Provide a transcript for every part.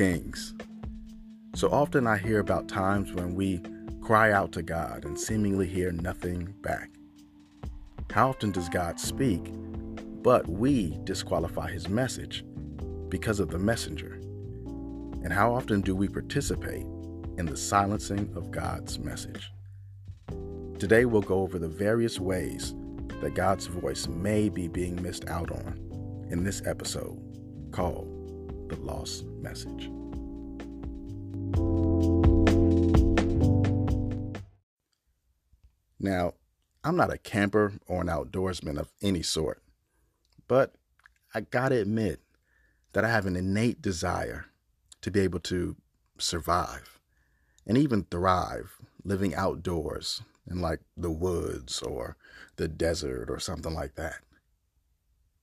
Kings. So often I hear about times when we cry out to God and seemingly hear nothing back. How often does God speak, but we disqualify his message because of the messenger? And how often do we participate in the silencing of God's message? Today we'll go over the various ways that God's voice may be being missed out on in this episode called The Lost Message. Now, I'm not a camper or an outdoorsman of any sort, but I gotta admit that I have an innate desire to be able to survive and even thrive living outdoors in like the woods or the desert or something like that.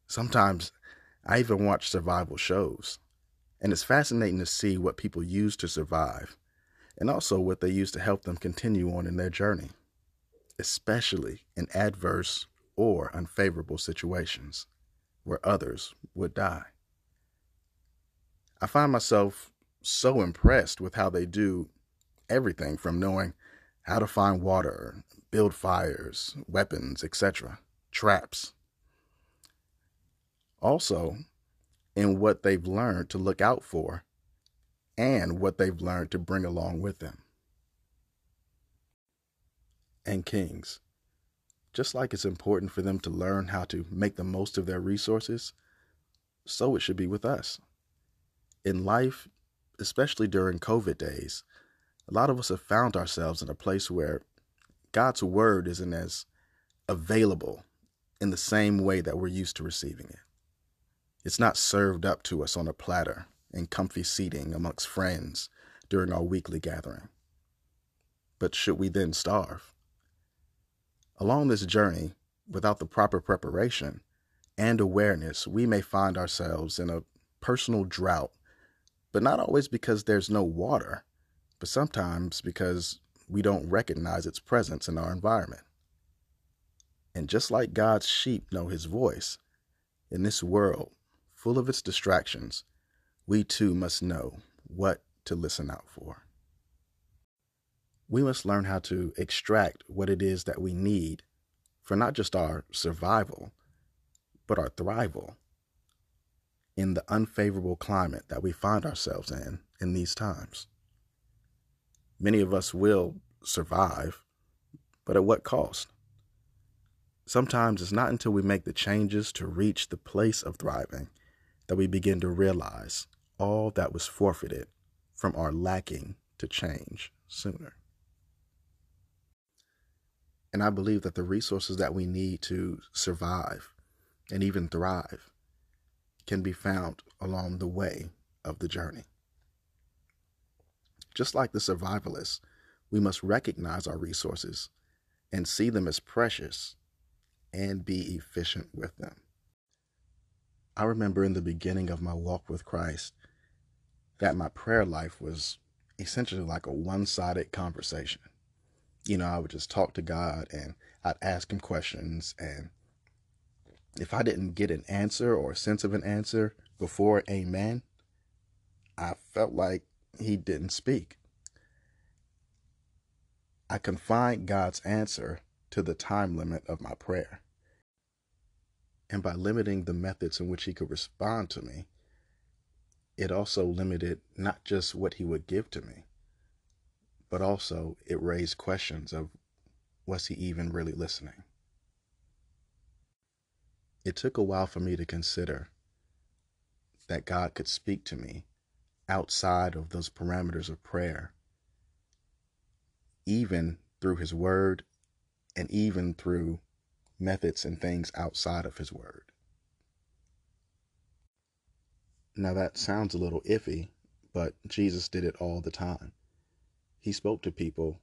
Sometimes I even watch survival shows, and it's fascinating to see what people use to survive and also what they use to help them continue on in their journey especially in adverse or unfavorable situations where others would die. I find myself so impressed with how they do everything from knowing how to find water, build fires, weapons, etc., traps. Also, in what they've learned to look out for and what they've learned to bring along with them and kings. Just like it's important for them to learn how to make the most of their resources, so it should be with us. In life, especially during COVID days, a lot of us have found ourselves in a place where God's word isn't as available in the same way that we're used to receiving it. It's not served up to us on a platter in comfy seating amongst friends during our weekly gathering. But should we then starve? Along this journey, without the proper preparation and awareness, we may find ourselves in a personal drought, but not always because there's no water, but sometimes because we don't recognize its presence in our environment. And just like God's sheep know his voice, in this world full of its distractions, we too must know what to listen out for we must learn how to extract what it is that we need for not just our survival, but our thrival in the unfavorable climate that we find ourselves in in these times. Many of us will survive, but at what cost? Sometimes it's not until we make the changes to reach the place of thriving that we begin to realize all that was forfeited from our lacking to change sooner. And I believe that the resources that we need to survive and even thrive can be found along the way of the journey. Just like the survivalists, we must recognize our resources and see them as precious and be efficient with them. I remember in the beginning of my walk with Christ that my prayer life was essentially like a one sided conversation you know, I would just talk to God and I'd ask him questions. And if I didn't get an answer or a sense of an answer before amen, I felt like he didn't speak. I confined God's answer to the time limit of my prayer. And by limiting the methods in which he could respond to me, it also limited not just what he would give to me, but also it raised questions of was he even really listening? It took a while for me to consider that God could speak to me outside of those parameters of prayer, even through his word and even through methods and things outside of his word. Now that sounds a little iffy, but Jesus did it all the time he spoke to people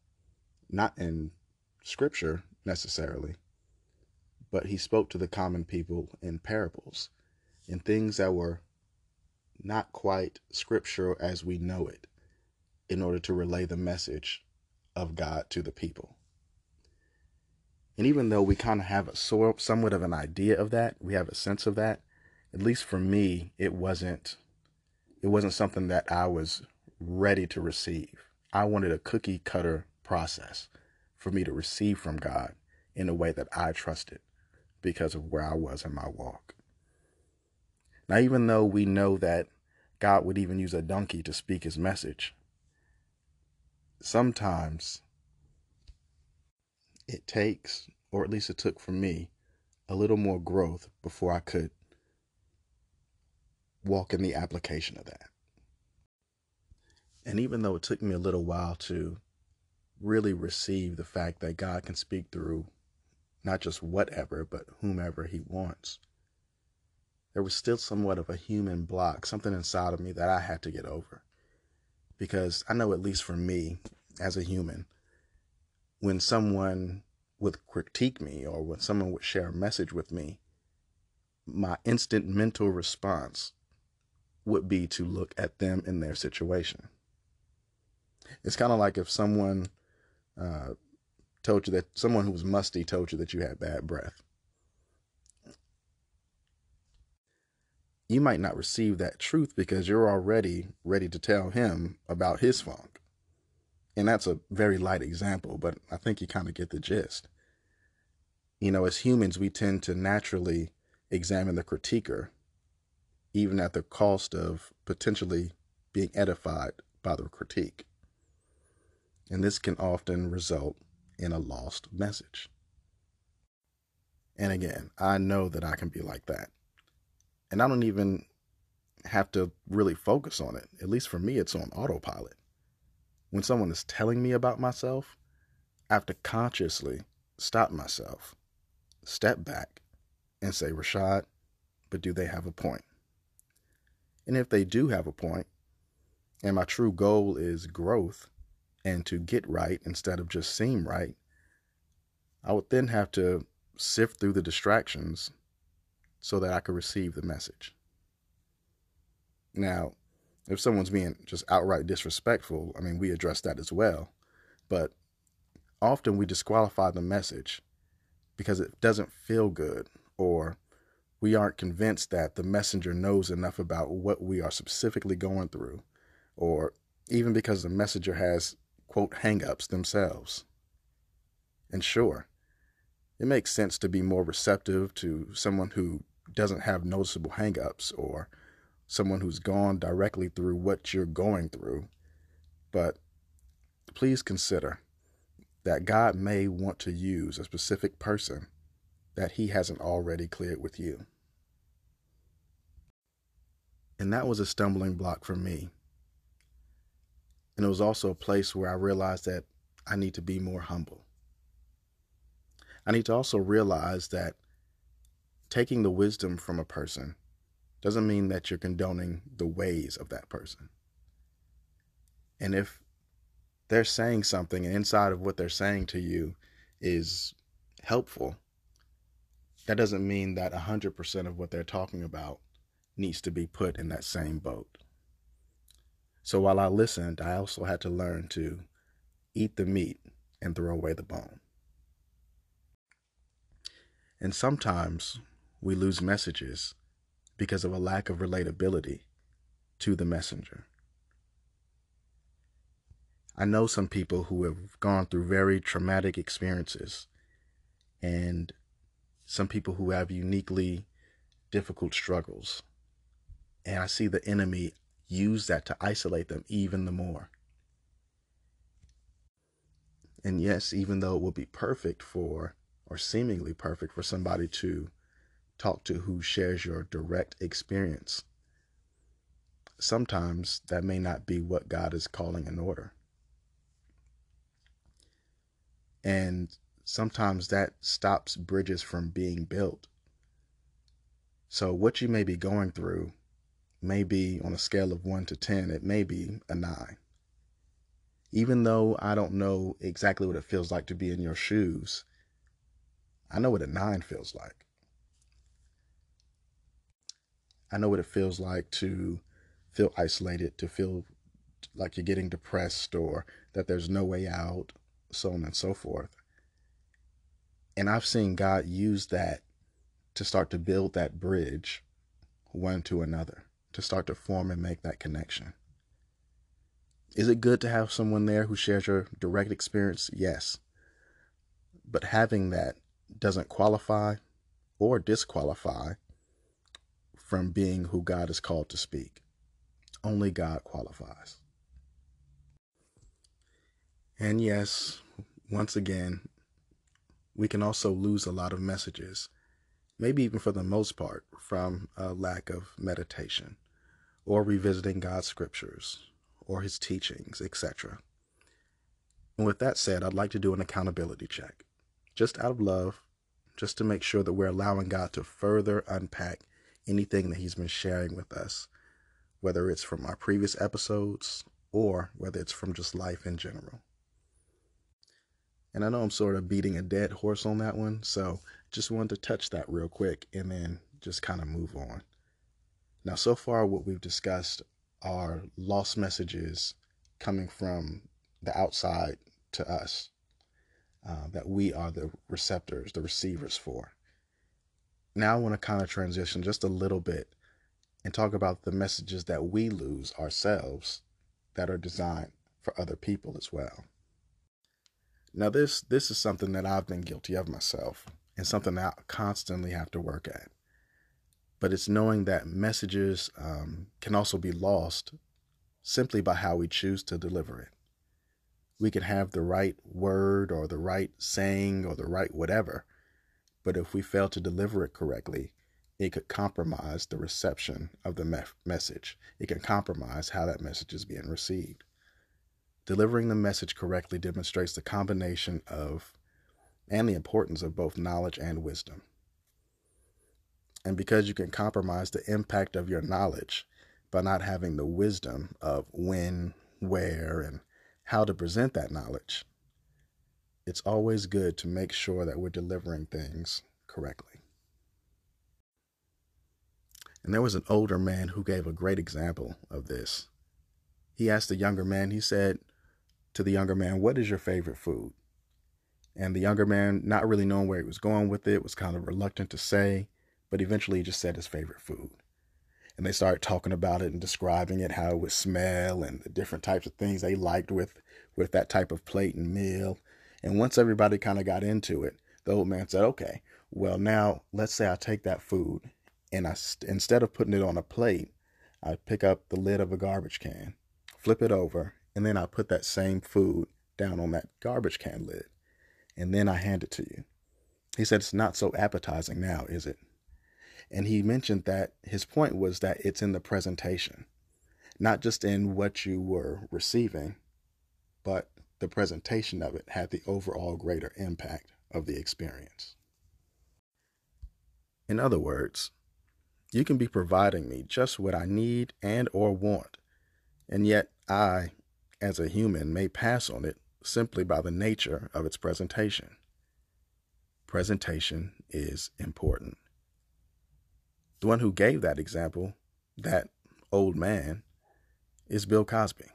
not in scripture necessarily, but he spoke to the common people in parables, in things that were not quite scripture as we know it, in order to relay the message of God to the people. And even though we kind of have a sort, somewhat of an idea of that, we have a sense of that, at least for me, it wasn't it wasn't something that I was ready to receive. I wanted a cookie cutter process for me to receive from God in a way that I trusted because of where I was in my walk. Now, even though we know that God would even use a donkey to speak his message, sometimes it takes, or at least it took for me, a little more growth before I could walk in the application of that. And even though it took me a little while to really receive the fact that God can speak through not just whatever, but whomever He wants, there was still somewhat of a human block, something inside of me that I had to get over. Because I know, at least for me as a human, when someone would critique me or when someone would share a message with me, my instant mental response would be to look at them in their situation. It's kind of like if someone uh, told you that someone who was musty told you that you had bad breath. You might not receive that truth because you're already ready to tell him about his funk. And that's a very light example, but I think you kind of get the gist. You know, as humans, we tend to naturally examine the critiquer even at the cost of potentially being edified by the critique. And this can often result in a lost message. And again, I know that I can be like that. And I don't even have to really focus on it. At least for me, it's on autopilot. When someone is telling me about myself, I have to consciously stop myself, step back, and say, Rashad, but do they have a point? And if they do have a point, and my true goal is growth and to get right instead of just seem right, I would then have to sift through the distractions so that I could receive the message. Now, if someone's being just outright disrespectful, I mean, we address that as well. But often we disqualify the message because it doesn't feel good or we aren't convinced that the messenger knows enough about what we are specifically going through, or even because the messenger has, quote, hangups themselves. And sure, it makes sense to be more receptive to someone who doesn't have noticeable hangups or someone who's gone directly through what you're going through. But please consider that God may want to use a specific person that he hasn't already cleared with you. And that was a stumbling block for me. And it was also a place where I realized that I need to be more humble. I need to also realize that taking the wisdom from a person doesn't mean that you're condoning the ways of that person. And if they're saying something and inside of what they're saying to you is helpful, that doesn't mean that 100% of what they're talking about needs to be put in that same boat. So while I listened, I also had to learn to eat the meat and throw away the bone. And sometimes we lose messages because of a lack of relatability to the messenger. I know some people who have gone through very traumatic experiences and some people who have uniquely difficult struggles. And I see the enemy use that to isolate them even the more. And yes, even though it would be perfect for, or seemingly perfect for somebody to talk to who shares your direct experience, sometimes that may not be what God is calling in order. And sometimes that stops bridges from being built. So, what you may be going through may be on a scale of 1 to 10, it may be a 9. Even though I don't know exactly what it feels like to be in your shoes, I know what a 9 feels like. I know what it feels like to feel isolated, to feel like you're getting depressed or that there's no way out, so on and so forth. And I've seen God use that to start to build that bridge one to another to start to form and make that connection. Is it good to have someone there who shares your direct experience? Yes. But having that doesn't qualify or disqualify from being who God is called to speak. Only God qualifies. And yes, once again, we can also lose a lot of messages, maybe even for the most part, from a lack of meditation or revisiting God's scriptures or his teachings, etc. And with that said, I'd like to do an accountability check, just out of love, just to make sure that we're allowing God to further unpack anything that he's been sharing with us, whether it's from our previous episodes or whether it's from just life in general. And I know I'm sort of beating a dead horse on that one, so just wanted to touch that real quick and then just kind of move on. Now, so far, what we've discussed are lost messages coming from the outside to us uh, that we are the receptors, the receivers for. Now, I want to kind of transition just a little bit and talk about the messages that we lose ourselves that are designed for other people as well. Now this this is something that I've been guilty of myself and something I constantly have to work at. But it's knowing that messages um, can also be lost simply by how we choose to deliver it. We can have the right word or the right saying or the right whatever, but if we fail to deliver it correctly, it could compromise the reception of the me- message. It can compromise how that message is being received. Delivering the message correctly demonstrates the combination of and the importance of both knowledge and wisdom. And because you can compromise the impact of your knowledge by not having the wisdom of when, where, and how to present that knowledge, it's always good to make sure that we're delivering things correctly. And there was an older man who gave a great example of this. He asked the younger man, he said, to the younger man, What is your favorite food? And the younger man, not really knowing where he was going with it, was kind of reluctant to say, but eventually he just said his favorite food. And they started talking about it and describing it, how it would smell and the different types of things they liked with, with that type of plate and meal. And once everybody kind of got into it, the old man said, Okay, well, now let's say I take that food and I, instead of putting it on a plate, I pick up the lid of a garbage can, flip it over, and then I put that same food down on that garbage can lid, and then I hand it to you. He said, It's not so appetizing now, is it? And he mentioned that his point was that it's in the presentation, not just in what you were receiving, but the presentation of it had the overall greater impact of the experience. In other words, you can be providing me just what I need and or want, and yet I, as a human may pass on it simply by the nature of its presentation. Presentation is important. The one who gave that example, that old man, is Bill Cosby.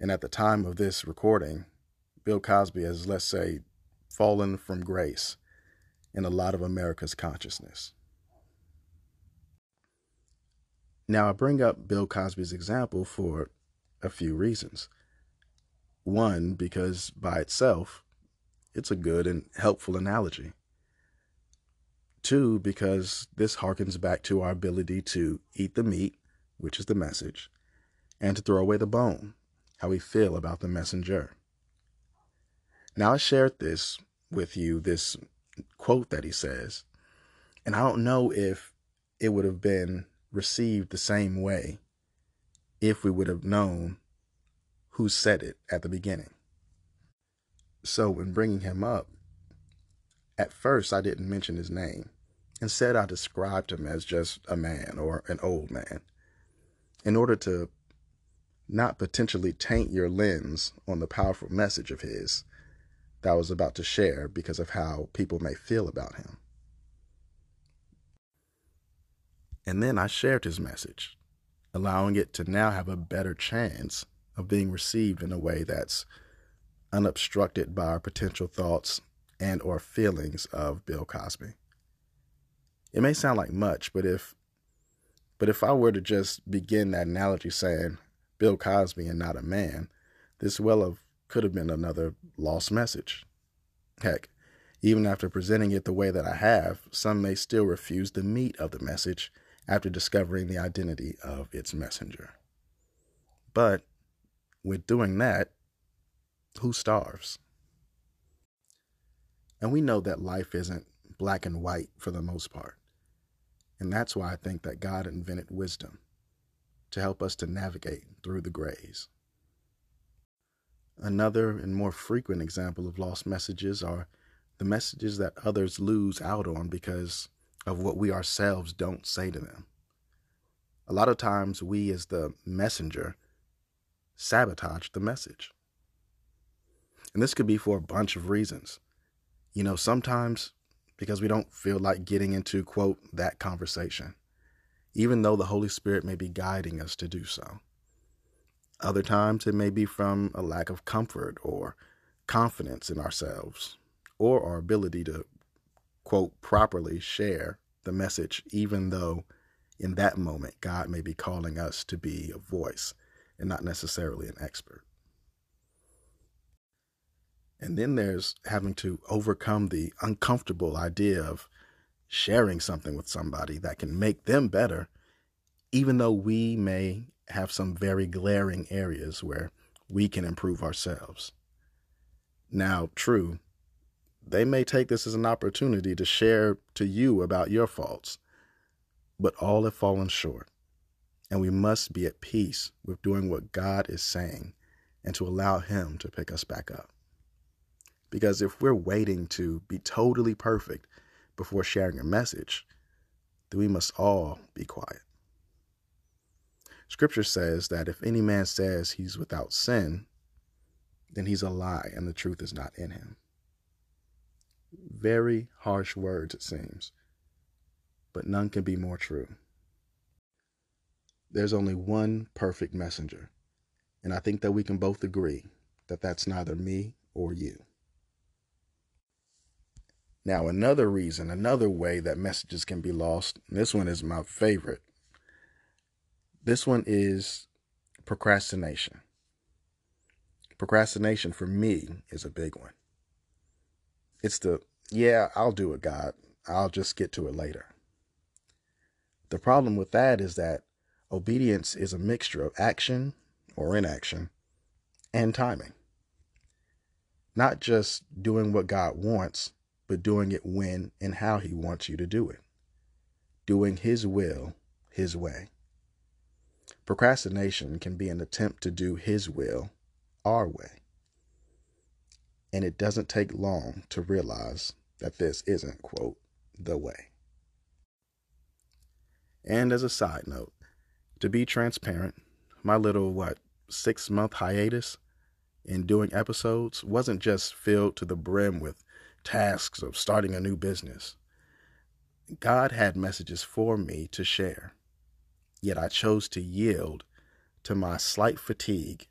And at the time of this recording, Bill Cosby has, let's say, fallen from grace in a lot of America's consciousness. Now, I bring up Bill Cosby's example for a few reasons. One, because by itself, it's a good and helpful analogy. Two, because this harkens back to our ability to eat the meat, which is the message, and to throw away the bone, how we feel about the messenger. Now, I shared this with you, this quote that he says, and I don't know if it would have been received the same way if we would have known who said it at the beginning. So, when bringing him up, at first I didn't mention his name. Instead, I described him as just a man or an old man in order to not potentially taint your lens on the powerful message of his that I was about to share because of how people may feel about him. And then I shared his message allowing it to now have a better chance of being received in a way that's unobstructed by our potential thoughts and or feelings of Bill Cosby. It may sound like much, but if But if I were to just begin that analogy saying Bill Cosby and not a man, this well of could have been another lost message. Heck, even after presenting it the way that I have, some may still refuse the meat of the message after discovering the identity of its messenger. But with doing that, who starves? And we know that life isn't black and white for the most part. And that's why I think that God invented wisdom to help us to navigate through the grays. Another and more frequent example of lost messages are the messages that others lose out on because of what we ourselves don't say to them. A lot of times, we as the messenger sabotage the message. And this could be for a bunch of reasons. You know, sometimes because we don't feel like getting into, quote, that conversation, even though the Holy Spirit may be guiding us to do so. Other times it may be from a lack of comfort or confidence in ourselves or our ability to, quote, properly share the message, even though in that moment God may be calling us to be a voice and not necessarily an expert. And then there's having to overcome the uncomfortable idea of sharing something with somebody that can make them better, even though we may have some very glaring areas where we can improve ourselves. Now, true, they may take this as an opportunity to share to you about your faults, but all have fallen short. And we must be at peace with doing what God is saying and to allow Him to pick us back up. Because if we're waiting to be totally perfect before sharing a message, then we must all be quiet. Scripture says that if any man says he's without sin, then he's a lie and the truth is not in him. Very harsh words, it seems, but none can be more true. There's only one perfect messenger, and I think that we can both agree that that's neither me or you. Now, another reason, another way that messages can be lost, this one is my favorite. This one is procrastination. Procrastination for me is a big one. It's the, yeah, I'll do it, God. I'll just get to it later. The problem with that is that obedience is a mixture of action or inaction and timing. Not just doing what God wants, but doing it when and how He wants you to do it. Doing His will, His way. Procrastination can be an attempt to do His will our way and it doesn't take long to realize that this isn't, quote, the way. And as a side note, to be transparent, my little, what, six month hiatus in doing episodes wasn't just filled to the brim with tasks of starting a new business. God had messages for me to share, yet I chose to yield to my slight fatigue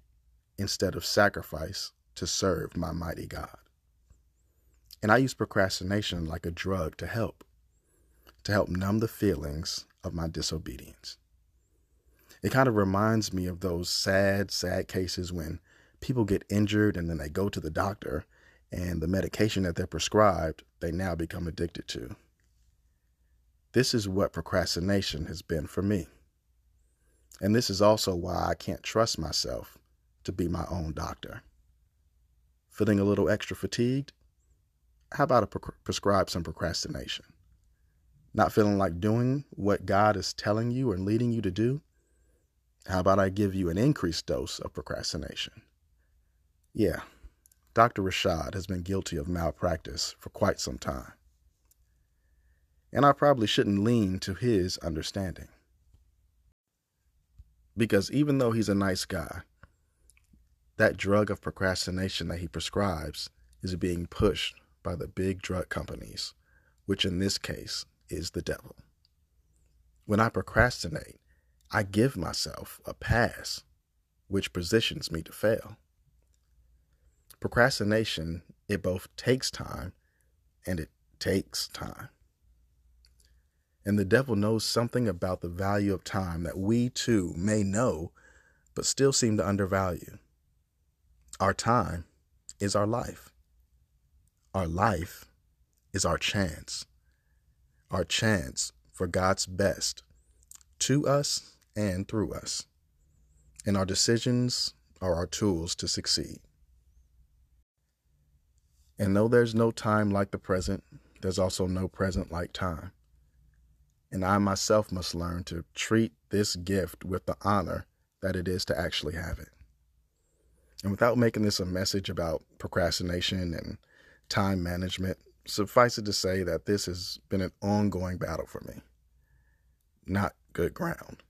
instead of sacrifice to serve my mighty God. And I use procrastination like a drug to help, to help numb the feelings of my disobedience. It kind of reminds me of those sad, sad cases when people get injured and then they go to the doctor and the medication that they're prescribed, they now become addicted to. This is what procrastination has been for me. And this is also why I can't trust myself to be my own doctor. Feeling a little extra fatigued? How about a pre- prescribe some procrastination? Not feeling like doing what God is telling you and leading you to do? How about I give you an increased dose of procrastination? Yeah, Dr. Rashad has been guilty of malpractice for quite some time. And I probably shouldn't lean to his understanding. Because even though he's a nice guy, that drug of procrastination that he prescribes is being pushed by the big drug companies, which in this case is the devil. When I procrastinate, I give myself a pass, which positions me to fail. Procrastination, it both takes time and it takes time. And the devil knows something about the value of time that we too may know, but still seem to undervalue. Our time is our life. Our life is our chance. Our chance for God's best to us and through us. And our decisions are our tools to succeed. And though there's no time like the present, there's also no present like time. And I myself must learn to treat this gift with the honor that it is to actually have it. And without making this a message about procrastination and time management, suffice it to say that this has been an ongoing battle for me. Not good ground.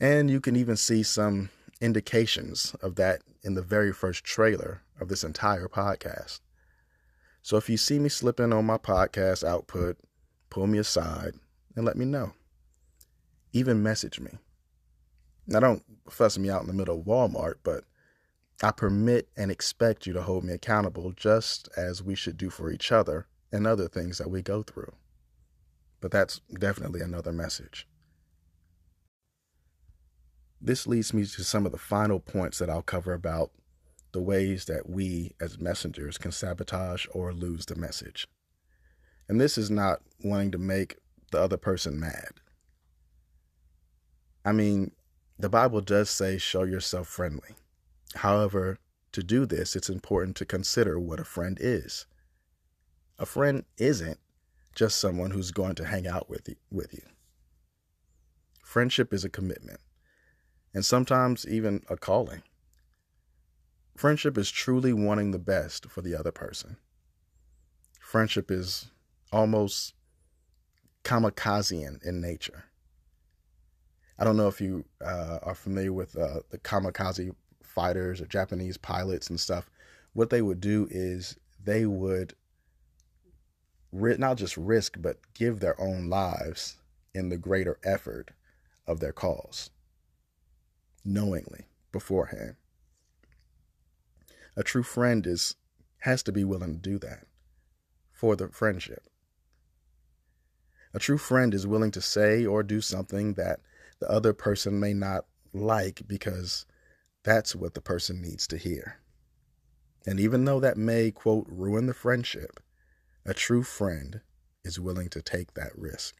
And you can even see some indications of that in the very first trailer of this entire podcast. So if you see me slipping on my podcast output, pull me aside and let me know. Even message me. Now, don't fuss me out in the middle of Walmart, but I permit and expect you to hold me accountable just as we should do for each other and other things that we go through. But that's definitely another message. This leads me to some of the final points that I'll cover about the ways that we as messengers can sabotage or lose the message. And this is not wanting to make the other person mad. I mean, the Bible does say, show yourself friendly. However, to do this, it's important to consider what a friend is. A friend isn't just someone who's going to hang out with you, with you. Friendship is a commitment and sometimes even a calling. Friendship is truly wanting the best for the other person. Friendship is almost kamikazean in nature. I don't know if you uh, are familiar with uh, the kamikaze fighters or Japanese pilots and stuff. What they would do is they would not just risk, but give their own lives in the greater effort of their cause knowingly beforehand. A true friend is has to be willing to do that for the friendship. A true friend is willing to say or do something that the other person may not like because that's what the person needs to hear. And even though that may, quote, ruin the friendship, a true friend is willing to take that risk.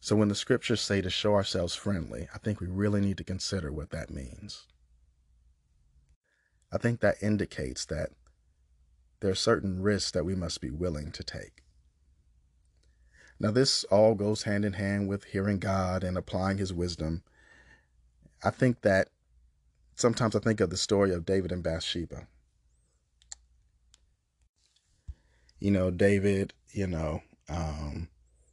So when the scriptures say to show ourselves friendly, I think we really need to consider what that means. I think that indicates that there are certain risks that we must be willing to take. Now, this all goes hand in hand with hearing God and applying His wisdom. I think that sometimes I think of the story of David and Bathsheba. You know, David, you know, um,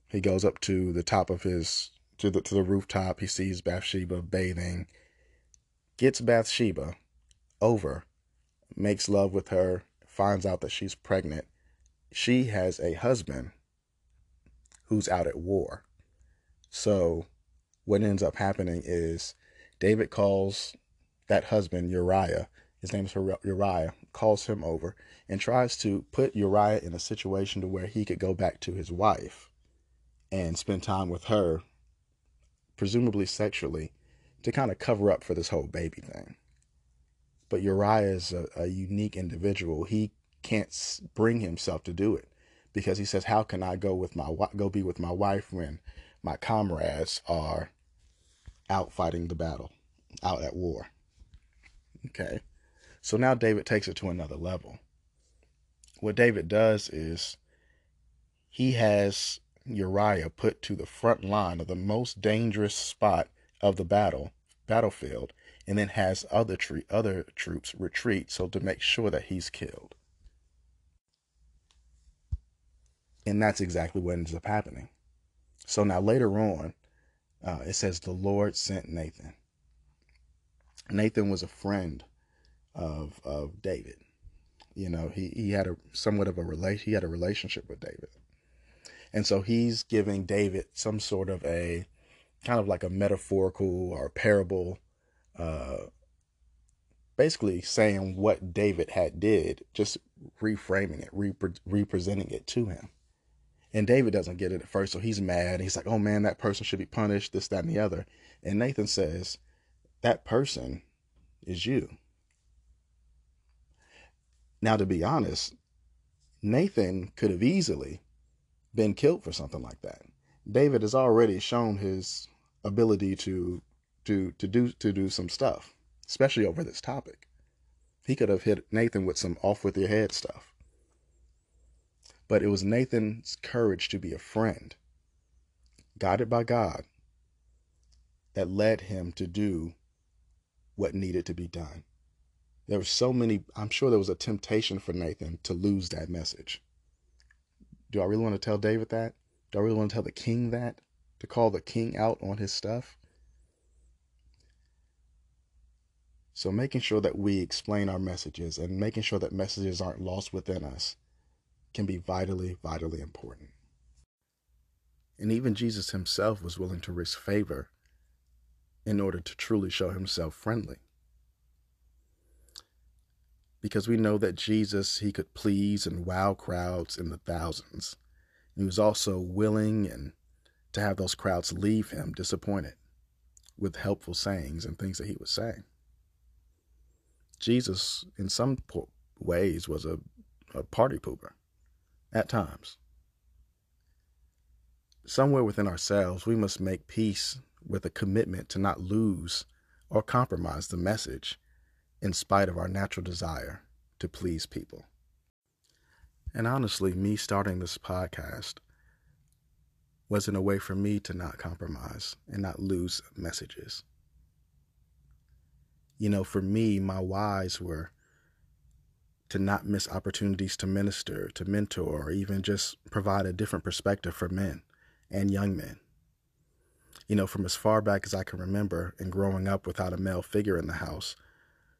he goes up to the top of his to the to the rooftop. He sees Bathsheba bathing. Gets Bathsheba over, makes love with her, finds out that she's pregnant. She has a husband who's out at war. So what ends up happening is David calls that husband Uriah. His name is Uriah. Calls him over and tries to put Uriah in a situation to where he could go back to his wife and spend time with her, presumably sexually, to kind of cover up for this whole baby thing. But Uriah is a, a unique individual. He can't bring himself to do it because he says, "How can I go with my go be with my wife when my comrades are out fighting the battle, out at war?" Okay, so now David takes it to another level. What David does is he has Uriah put to the front line of the most dangerous spot of the battle battlefield and then has other tre- other troops retreat so to make sure that he's killed. And that's exactly what ends up happening. So now later on, uh, it says the Lord sent Nathan. Nathan was a friend of of David. You know, he, he had a somewhat of a relation he had a relationship with David. And so he's giving David some sort of a kind of like a metaphorical or parable, uh, basically saying what David had did, just reframing it, repre- representing it to him. And David doesn't get it at first, so he's mad. He's like, oh man, that person should be punished, this, that, and the other. And Nathan says, that person is you. Now, to be honest, Nathan could have easily been killed for something like that. David has already shown his ability to to to do to do some stuff, especially over this topic. He could have hit Nathan with some off with your head stuff. But it was Nathan's courage to be a friend, guided by God, that led him to do what needed to be done. There were so many, I'm sure there was a temptation for Nathan to lose that message. Do I really want to tell David that? Do I really want to tell the king that? To call the king out on his stuff? So, making sure that we explain our messages and making sure that messages aren't lost within us can be vitally, vitally important. And even Jesus himself was willing to risk favor in order to truly show himself friendly. Because we know that Jesus, he could please and wow crowds in the thousands. And he was also willing and to have those crowds leave him disappointed with helpful sayings and things that he was saying. Jesus, in some ways, was a, a party pooper at times. Somewhere within ourselves, we must make peace with a commitment to not lose or compromise the message in spite of our natural desire to please people. And honestly, me starting this podcast wasn't a way for me to not compromise and not lose messages. You know, for me, my whys were to not miss opportunities to minister, to mentor, or even just provide a different perspective for men and young men. You know, from as far back as I can remember and growing up without a male figure in the house,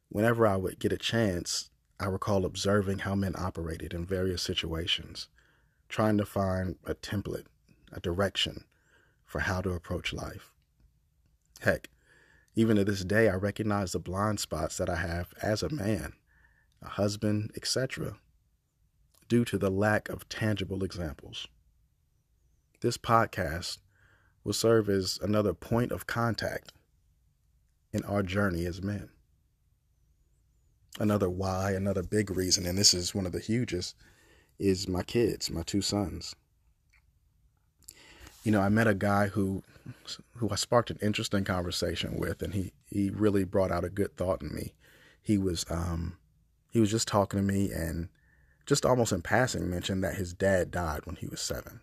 whenever I would get a chance, I recall observing how men operated in various situations, trying to find a template, a direction for how to approach life. Heck, even to this day, I recognize the blind spots that I have as a man a husband, etc., due to the lack of tangible examples. This podcast will serve as another point of contact in our journey as men. Another why, another big reason, and this is one of the hugest, is my kids, my two sons. You know, I met a guy who who I sparked an interesting conversation with, and he he really brought out a good thought in me. He was um, he was just talking to me and just almost in passing mentioned that his dad died when he was seven.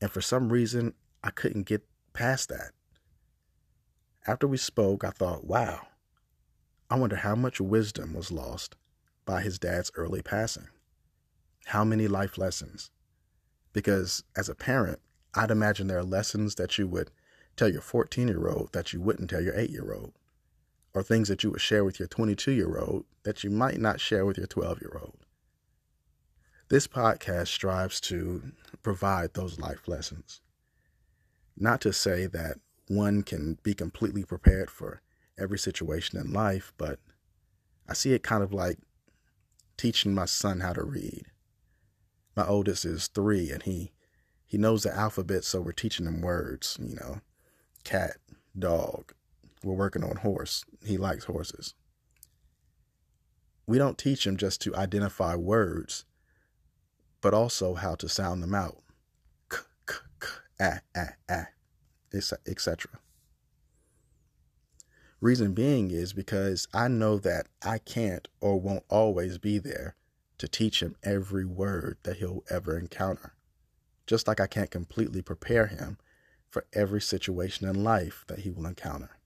And for some reason, I couldn't get past that. After we spoke, I thought, wow, I wonder how much wisdom was lost by his dad's early passing. How many life lessons? Because as a parent, I'd imagine there are lessons that you would tell your 14 year old that you wouldn't tell your 8 year old or things that you would share with your 22 year old that you might not share with your 12 year old. This podcast strives to provide those life lessons. Not to say that one can be completely prepared for every situation in life, but I see it kind of like teaching my son how to read. My oldest is three and he he knows the alphabet, so we're teaching him words, you know, cat, dog, we're working on horse. He likes horses. We don't teach him just to identify words, but also how to sound them out. K, k, k, ah, ah, ah, etc. Reason being is because I know that I can't or won't always be there to teach him every word that he'll ever encounter. Just like I can't completely prepare him for every situation in life that he will encounter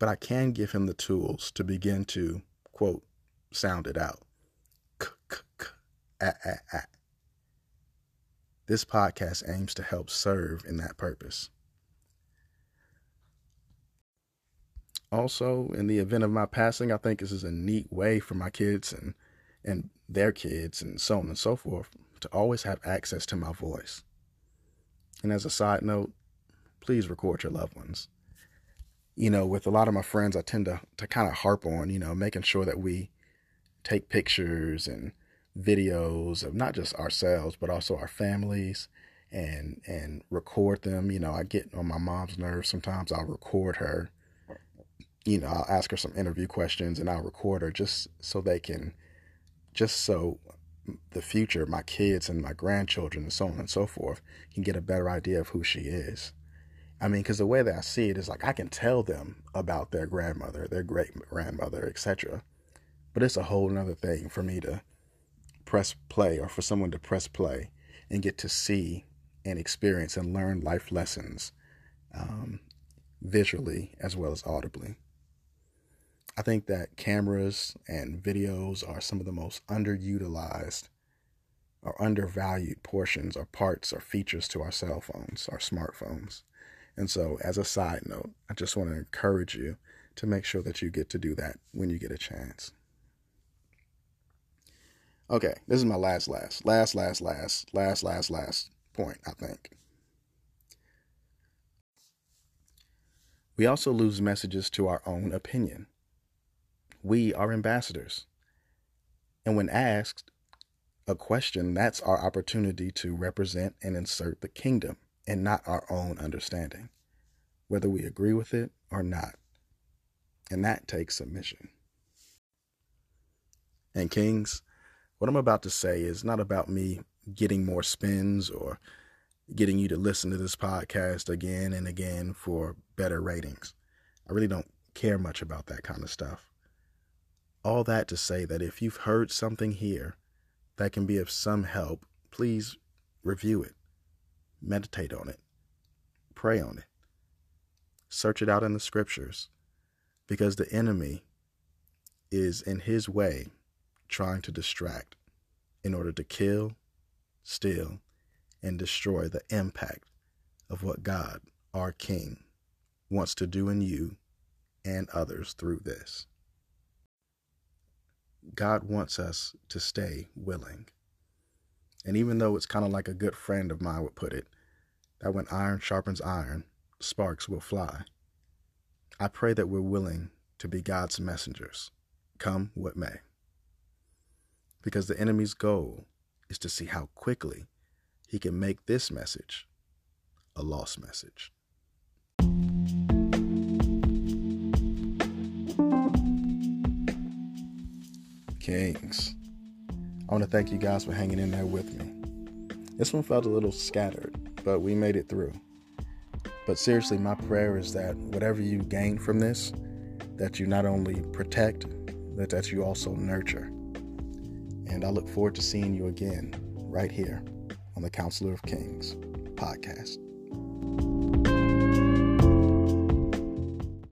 but I can give him the tools to begin to, quote, sound it out. This podcast aims to help serve in that purpose. Also, in the event of my passing, I think this is a neat way for my kids and and their kids and so on and so forth to always have access to my voice. And as a side note, please record your loved ones you know, with a lot of my friends, I tend to, to kind of harp on, you know, making sure that we take pictures and videos of not just ourselves but also our families and and record them. You know, I get on my mom's nerves sometimes. I'll record her. You know, I'll ask her some interview questions and I'll record her just so they can just so the future, my kids and my grandchildren and so on and so forth can get a better idea of who she is. I mean, because the way that I see it is like I can tell them about their grandmother, their great grandmother, etc. But it's a whole nother thing for me to press play or for someone to press play and get to see and experience and learn life lessons um, visually as well as audibly. I think that cameras and videos are some of the most underutilized or undervalued portions or parts or features to our cell phones, our smartphones. And so, as a side note, I just want to encourage you to make sure that you get to do that when you get a chance. Okay, this is my last, last, last, last, last, last, last, last point, I think. We also lose messages to our own opinion. We are ambassadors. And when asked a question, that's our opportunity to represent and insert the kingdom and not our own understanding, whether we agree with it or not. And that takes submission. And, Kings, what I'm about to say is not about me getting more spins or getting you to listen to this podcast again and again for better ratings. I really don't care much about that kind of stuff. All that to say that if you've heard something here that can be of some help, please review it, meditate on it, pray on it, search it out in the scriptures, because the enemy is in his way trying to distract in order to kill, steal, and destroy the impact of what God, our King, wants to do in you and others through this. God wants us to stay willing. And even though it's kind of like a good friend of mine would put it, that when iron sharpens iron, sparks will fly. I pray that we're willing to be God's messengers, come what may. Because the enemy's goal is to see how quickly he can make this message a lost message. Kings, I want to thank you guys for hanging in there with me. This one felt a little scattered, but we made it through. But seriously, my prayer is that whatever you gain from this, that you not only protect, but that you also nurture. And I look forward to seeing you again right here on the Counselor of Kings podcast.